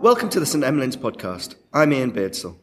Welcome to the St Emlyn's podcast. I'm Iain Beardsell,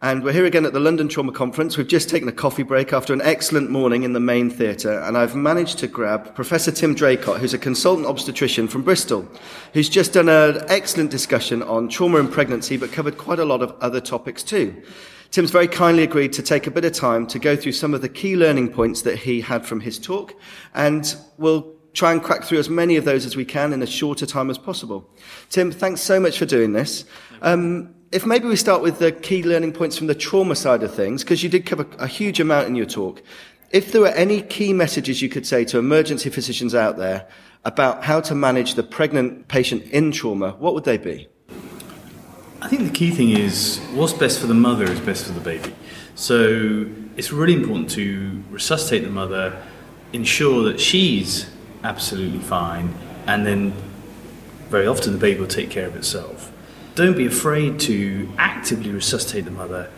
and we're here again at the London Trauma Conference. We've just taken a coffee break after an excellent morning in the main theatre, and I've managed to grab Professor Tim Draycott, who's a consultant obstetrician from Bristol, who's just done an excellent discussion on trauma and pregnancy, but covered quite a lot of other topics too. Tim's very kindly agreed to take a bit of time to go through some of the key learning points that he had from his talk, and we'll try and crack through as many of those as we can in as shorter time as possible. Tim, thanks so much for doing this. Um, if maybe we start with the key learning points from the trauma side of things, because you did cover a huge amount in your talk. If there were any key messages you could say to emergency physicians out there about how to manage the pregnant patient in trauma, what would they be? I think the key thing is what's best for the mother is best for the baby. So it's really important to resuscitate the mother, ensure that she's absolutely fine, and then very often the baby will take care of itself. Don't be afraid to actively resuscitate the mother.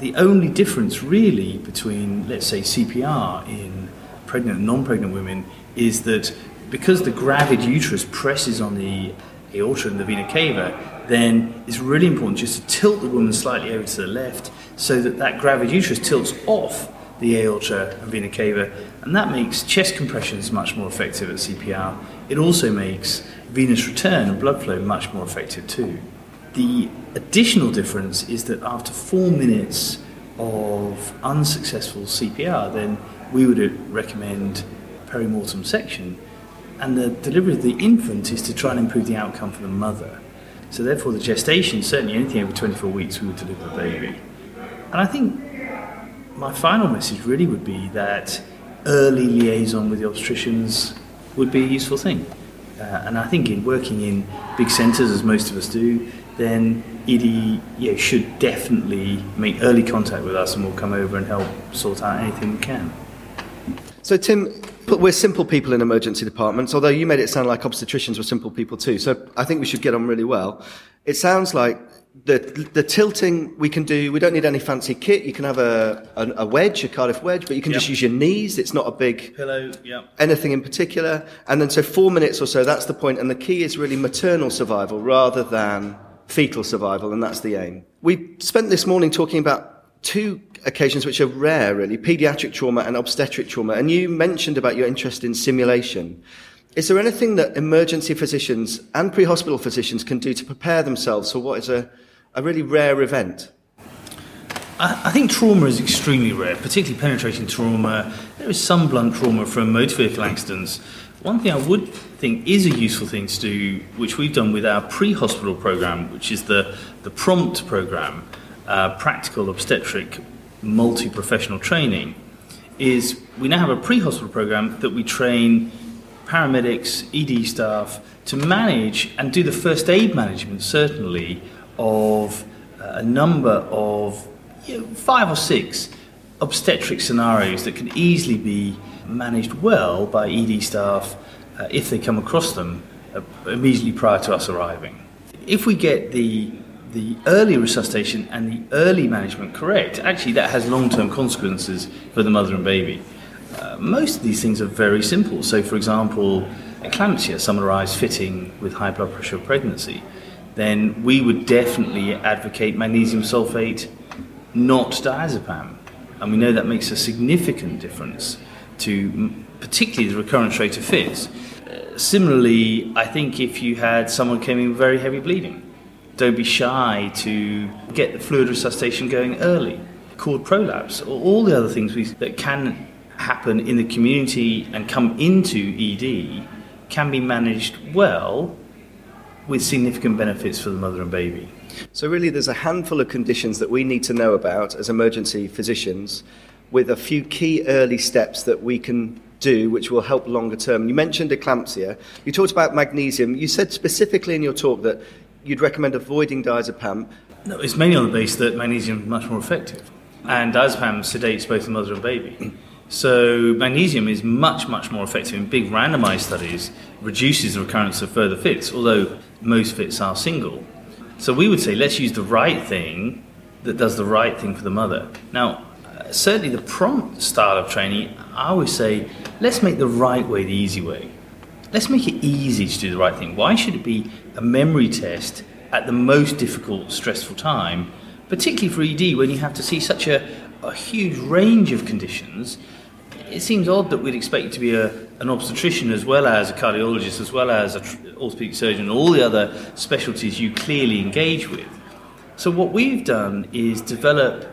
The only difference, really, between, let's say, CPR in pregnant and non pregnant women is that because the gravid uterus presses on the aorta and the vena cava, then it's really important just to tilt the woman slightly over to the left so that that gravid uterus tilts off the aorta and vena cava, and that makes chest compressions much more effective at CPR. It also makes venous return and blood flow much more effective too. The additional difference is that after four minutes of unsuccessful CPR, then we would recommend perimortem section, and the delivery of the infant is to try and improve the outcome for the mother. So therefore, the gestation, certainly anything over 24 weeks, we would deliver the baby. And I think my final message really would be that early liaison with the obstetricians would be a useful thing. Uh, and I think in working in big centres, as most of us do, then ED should definitely make early contact with us and we'll come over and help sort out anything we can. So, Tim, we're simple people in emergency departments, although you made it sound like obstetricians were simple people too. So, I think we should get on really well. It sounds like the, the tilting we can do, we don't need any fancy kit. You can have a, a, a wedge, a Cardiff wedge, but you can yep. just use your knees. It's not a big pillow, yeah. anything in particular. And then so four minutes or so, that's the point. And the key is really maternal survival rather than fetal survival, and that's the aim. We spent this morning talking about two occasions which are rare, really, pediatric trauma and obstetric trauma. And you mentioned about your interest in simulation. Is there anything that emergency physicians and pre-hospital physicians can do to prepare themselves for what is a a really rare event? I, think trauma is extremely rare, particularly penetrating trauma. There is some blunt trauma from motor vehicle accidents. One thing I would think is a useful thing to do, which we've done with our pre hospital program, which is the, the PROMPT program, uh, Practical Obstetric Multi Professional Training, is we now have a pre hospital program that we train paramedics, ED staff to manage and do the first aid management, certainly, of uh, a number of you know, five or six obstetric scenarios that can easily be managed well by ED staff uh, if they come across them uh, immediately prior to us arriving. If we get the the early resuscitation and the early management correct, actually that has long-term consequences for the mother and baby. Uh, most of these things are very simple. So, for example, eclampsia, arrives fitting with high blood pressure pregnancy then we would definitely advocate magnesium sulfate, not diazepam. And we know that makes a significant difference to particularly the recurrence rate of fits. Uh, similarly, I think if you had someone came in with very heavy bleeding, don't be shy to get the fluid resuscitation going early. Cord prolapse, or all the other things we, that can happen in the community and come into ED can be managed well with significant benefits for the mother and baby. So, really, there's a handful of conditions that we need to know about as emergency physicians, with a few key early steps that we can do which will help longer term. You mentioned eclampsia. You talked about magnesium. You said specifically in your talk that you'd recommend avoiding diazepam. No, it's mainly on the basis that magnesium is much more effective. And diazepam sedates both the mother and baby. So magnesium is much, much more effective in big randomized studies, reduces the recurrence of further fits, although most fits are single. So we would say let's use the right thing that does the right thing for the mother. Now, uh, certainly the prompt style of training, I always say let's make the right way the easy way. Let's make it easy to do the right thing. Why should it be a memory test at the most difficult, stressful time, particularly for ED when you have to see such a, a huge range of conditions. It seems odd that we'd expect you to be a, an obstetrician as well as a cardiologist, as well as an orthopedic surgeon, and all the other specialties you clearly engage with. So, what we've done is develop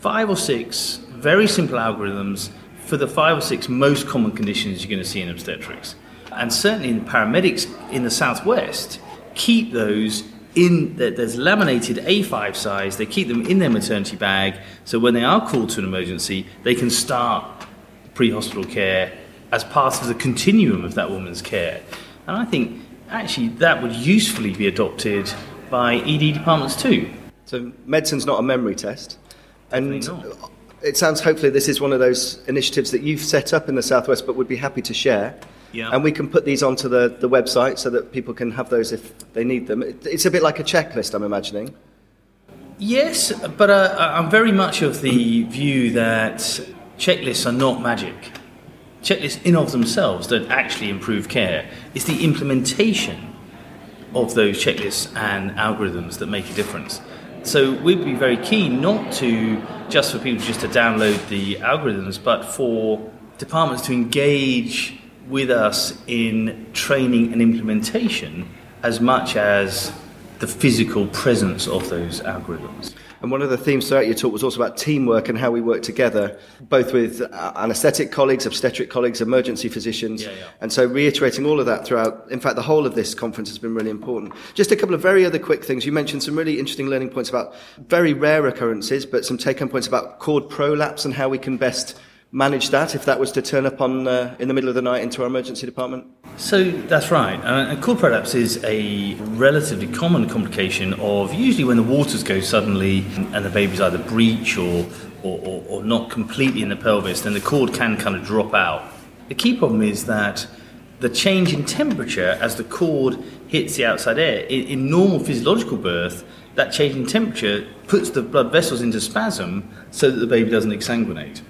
five or six very simple algorithms for the five or six most common conditions you're going to see in obstetrics. And certainly in paramedics in the southwest, keep those in there's laminated A5 size. They keep them in their maternity bag, so when they are called to an emergency, they can start pre-hospital care as part of the continuum of that woman's care. And I think actually that would usefully be adopted by ED departments too. So medicine's not a memory test, and it sounds hopefully this is one of those initiatives that you've set up in the southwest, but would be happy to share. Yeah. And we can put these onto the, the website so that people can have those if they need them. It's a bit like a checklist, I'm imagining. Yes, but uh, I'm very much of the view that checklists are not magic. Checklists, in of themselves, don't actually improve care. It's the implementation of those checklists and algorithms that make a difference. So we'd be very keen not to just for people just to download the algorithms, but for departments to engage with us in training and implementation as much as the physical presence of those algorithms. And one of the themes throughout your talk was also about teamwork and how we work together, both with uh, anaesthetic colleagues, obstetric colleagues, emergency physicians. Yeah, yeah. And so reiterating all of that throughout, in fact, the whole of this conference has been really important. Just a couple of very other quick things. You mentioned some really interesting learning points about very rare occurrences, but some take home points about cord prolapse and how we can best manage that if that was to turn up on uh, in the middle of the night into our emergency department? So that's right. Uh, and cord prolapse is a relatively common complication of usually when the waters go suddenly and the baby's either breech or, or, or, or not completely in the pelvis, then the cord can kind of drop out. The key problem is that the change in temperature as the cord hits the outside air, in, in normal physiological birth, that change in temperature puts the blood vessels into spasm so that the baby doesn't exsanguinate.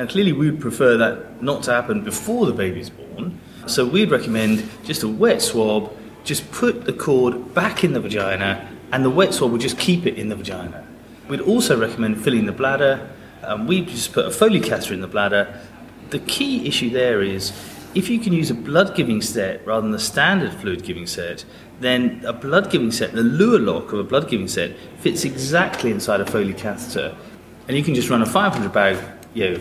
Now, clearly, we would prefer that not to happen before the baby's born, so we'd recommend just a wet swab, just put the cord back in the vagina, and the wet swab would just keep it in the vagina. We'd also recommend filling the bladder, and we'd just put a Foley catheter in the bladder. The key issue there is if you can use a blood giving set rather than the standard fluid giving set, then a blood giving set, the Luer lock of a blood giving set, fits exactly inside a Foley catheter. And you can just run a 500 bag, you know,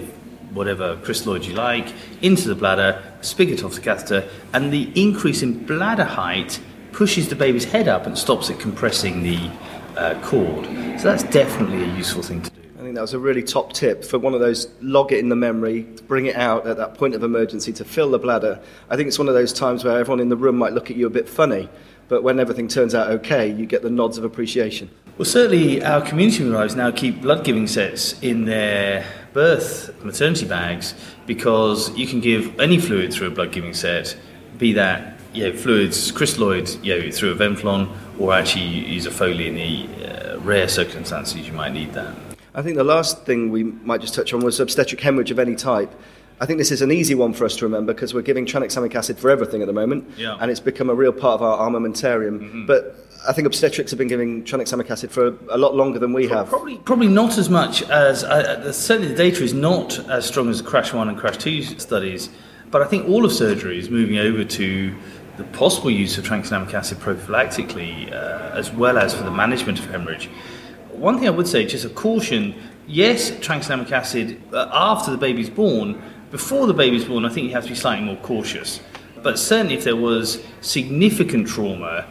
whatever crystalloid you like into the bladder, spigot off the catheter, and the increase in bladder height pushes the baby's head up and stops it compressing the uh, cord. So that's definitely a useful thing to do. I think that was a really top tip for one of those log it in the memory, bring it out at that point of emergency to fill the bladder. I think it's one of those times where everyone in the room might look at you a bit funny, but when everything turns out okay, you get the nods of appreciation. Well, certainly our community midwives now keep blood giving sets in their birth maternity bags because you can give any fluid through a blood giving set, be that you know, fluids, crystalloid you know, through a Venflon, or actually use a Foley in the uh, rare circumstances you might need that. I think the last thing we might just touch on was obstetric hemorrhage of any type. I think this is an easy one for us to remember because we're giving tranexamic acid for everything at the moment, yeah. and it's become a real part of our armamentarium. Mm-hmm. But I think obstetrics have been giving tranexamic acid for a, lot longer than we have. Probably, probably not as much as uh, uh, certainly the data is not as strong as the Crash One and Crash Two studies. But I think all of surgery is moving over to the possible use of tranexamic acid prophylactically, uh, as well as for the management of hemorrhage. One thing I would say, just a caution: yes, tranexamic acid uh, after the baby's born. Before the baby's born, I think you have to be slightly more cautious. But certainly, if there was significant trauma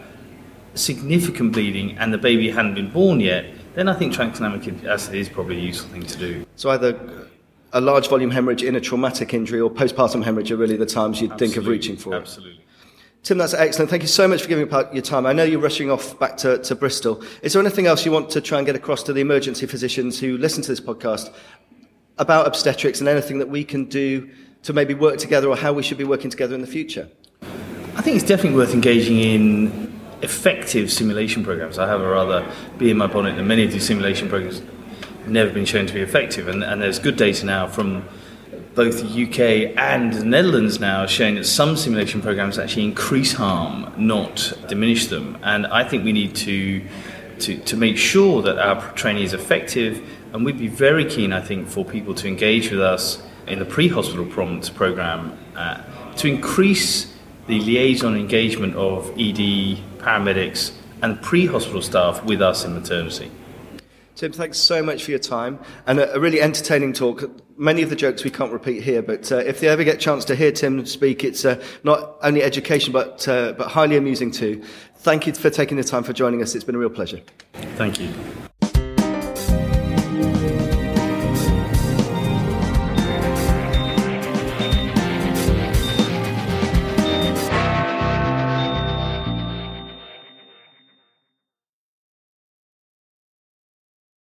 significant bleeding and the baby hadn't been born yet, then I think tranexamic acid is probably a useful thing to do. So either a large volume hemorrhage in a traumatic injury or postpartum hemorrhage are really the times you'd Absolutely. think of reaching for it. Absolutely. Tim, that's excellent. Thank you so much for giving up your time. I know you're rushing off back to, to Bristol. Is there anything else you want to try and get across to the emergency physicians who listen to this podcast about obstetrics and anything that we can do to maybe work together or how we should be working together in the future? I think it's definitely worth engaging in effective simulation programs. I have a rather bee in my bonnet that many of these simulation programs have never been shown to be effective, and, and there's good data now from both the UK and the Netherlands now are showing that some simulation programs actually increase harm, not diminish them. And I think we need to, to, to make sure that our training is effective. And we'd be very keen, I think, for people to engage with us in the pre hospital prompts program uh, to increase the liaison engagement of ED, paramedics, and pre hospital staff with us in maternity. Tim, thanks so much for your time and a, a really entertaining talk. Many of the jokes we can't repeat here, but uh, if you ever get a chance to hear Tim speak, it's uh, not only education but, uh, but highly amusing too. Thank you for taking the time for joining us. It's been a real pleasure. Thank you.